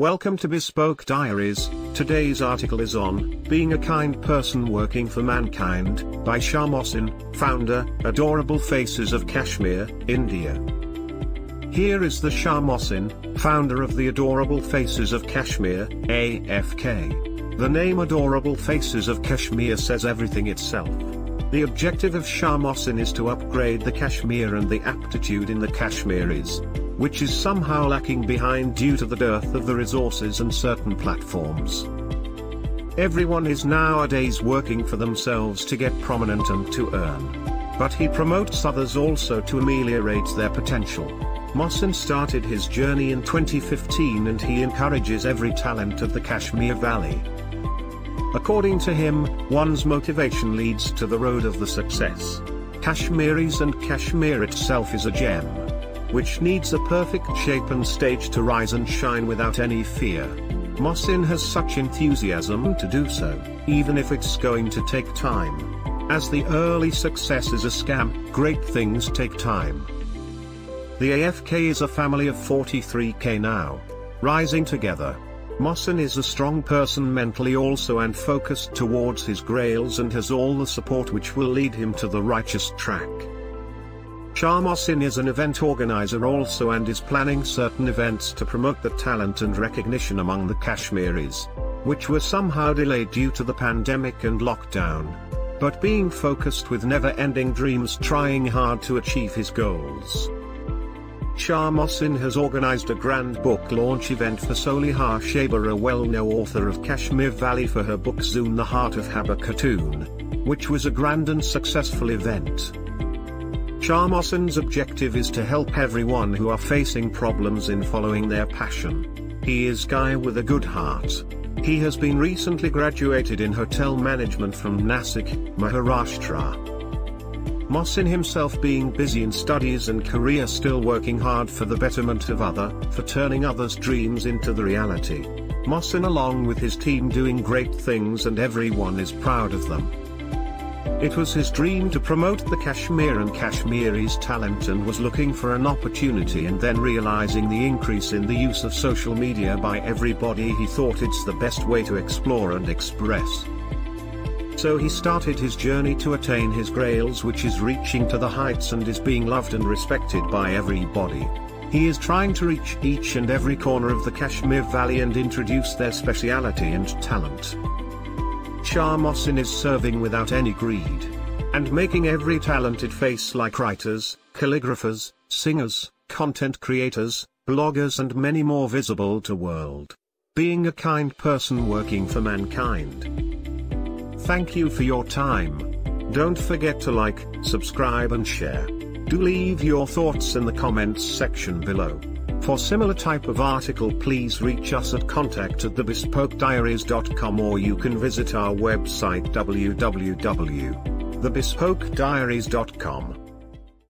Welcome to Bespoke Diaries. Today's article is on Being a Kind Person Working for Mankind by Shah Mohsin, founder, Adorable Faces of Kashmir, India. Here is the Shah Mohsin, founder of the Adorable Faces of Kashmir, AFK. The name Adorable Faces of Kashmir says everything itself. The objective of Shah Mohsin is to upgrade the Kashmir and the aptitude in the Kashmiris, which is somehow lacking behind due to the dearth of the resources and certain platforms. Everyone is nowadays working for themselves to get prominent and to earn. But he promotes others also to ameliorate their potential. Mohsin started his journey in 2015 and he encourages every talent of the Kashmir Valley. According to him, one's motivation leads to the road of the success. Kashmiris and Kashmir itself is a gem which needs a perfect shape and stage to rise and shine without any fear. Mohsin has such enthusiasm to do so, even if it's going to take time. As the early success is a scam, great things take time. The AFK is a family of 43k now. Rising together. Mohsin is a strong person mentally also and focused towards his grails and has all the support which will lead him to the righteous track. Shah Mohsin is an event organizer also and is planning certain events to promote the talent and recognition among the Kashmiris, which were somehow delayed due to the pandemic and lockdown. But being focused with never-ending dreams trying hard to achieve his goals. Shah Mohsin has organized a grand book launch event for Soliha Shaber a well-known author of Kashmir Valley for her book Zoom the Heart of Habba Khatoon, which was a grand and successful event. Shah Mohsin's objective is to help everyone who are facing problems in following their passion. He is guy with a good heart. He has been recently graduated in hotel management from Nasik, Maharashtra. Mohsin himself being busy in studies and career still working hard for the betterment of other, for turning others' dreams into the reality. Mohsin along with his team doing great things and everyone is proud of them. It was his dream to promote the Kashmir and Kashmiri's talent and was looking for an opportunity and then realizing the increase in the use of social media by everybody he thought it's the best way to explore and express. So he started his journey to attain his grails which is reaching to the heights and is being loved and respected by everybody. He is trying to reach each and every corner of the Kashmir Valley and introduce their speciality and talent. Shah is serving without any greed. And making every talented face like writers, calligraphers, singers, content creators, bloggers and many more visible to world. Being a kind person working for mankind. Thank you for your time. Don't forget to like, subscribe and share. Do leave your thoughts in the comments section below. For similar type of article please reach us at contact at thebespokediaries.com or you can visit our website www.thebespokediaries.com.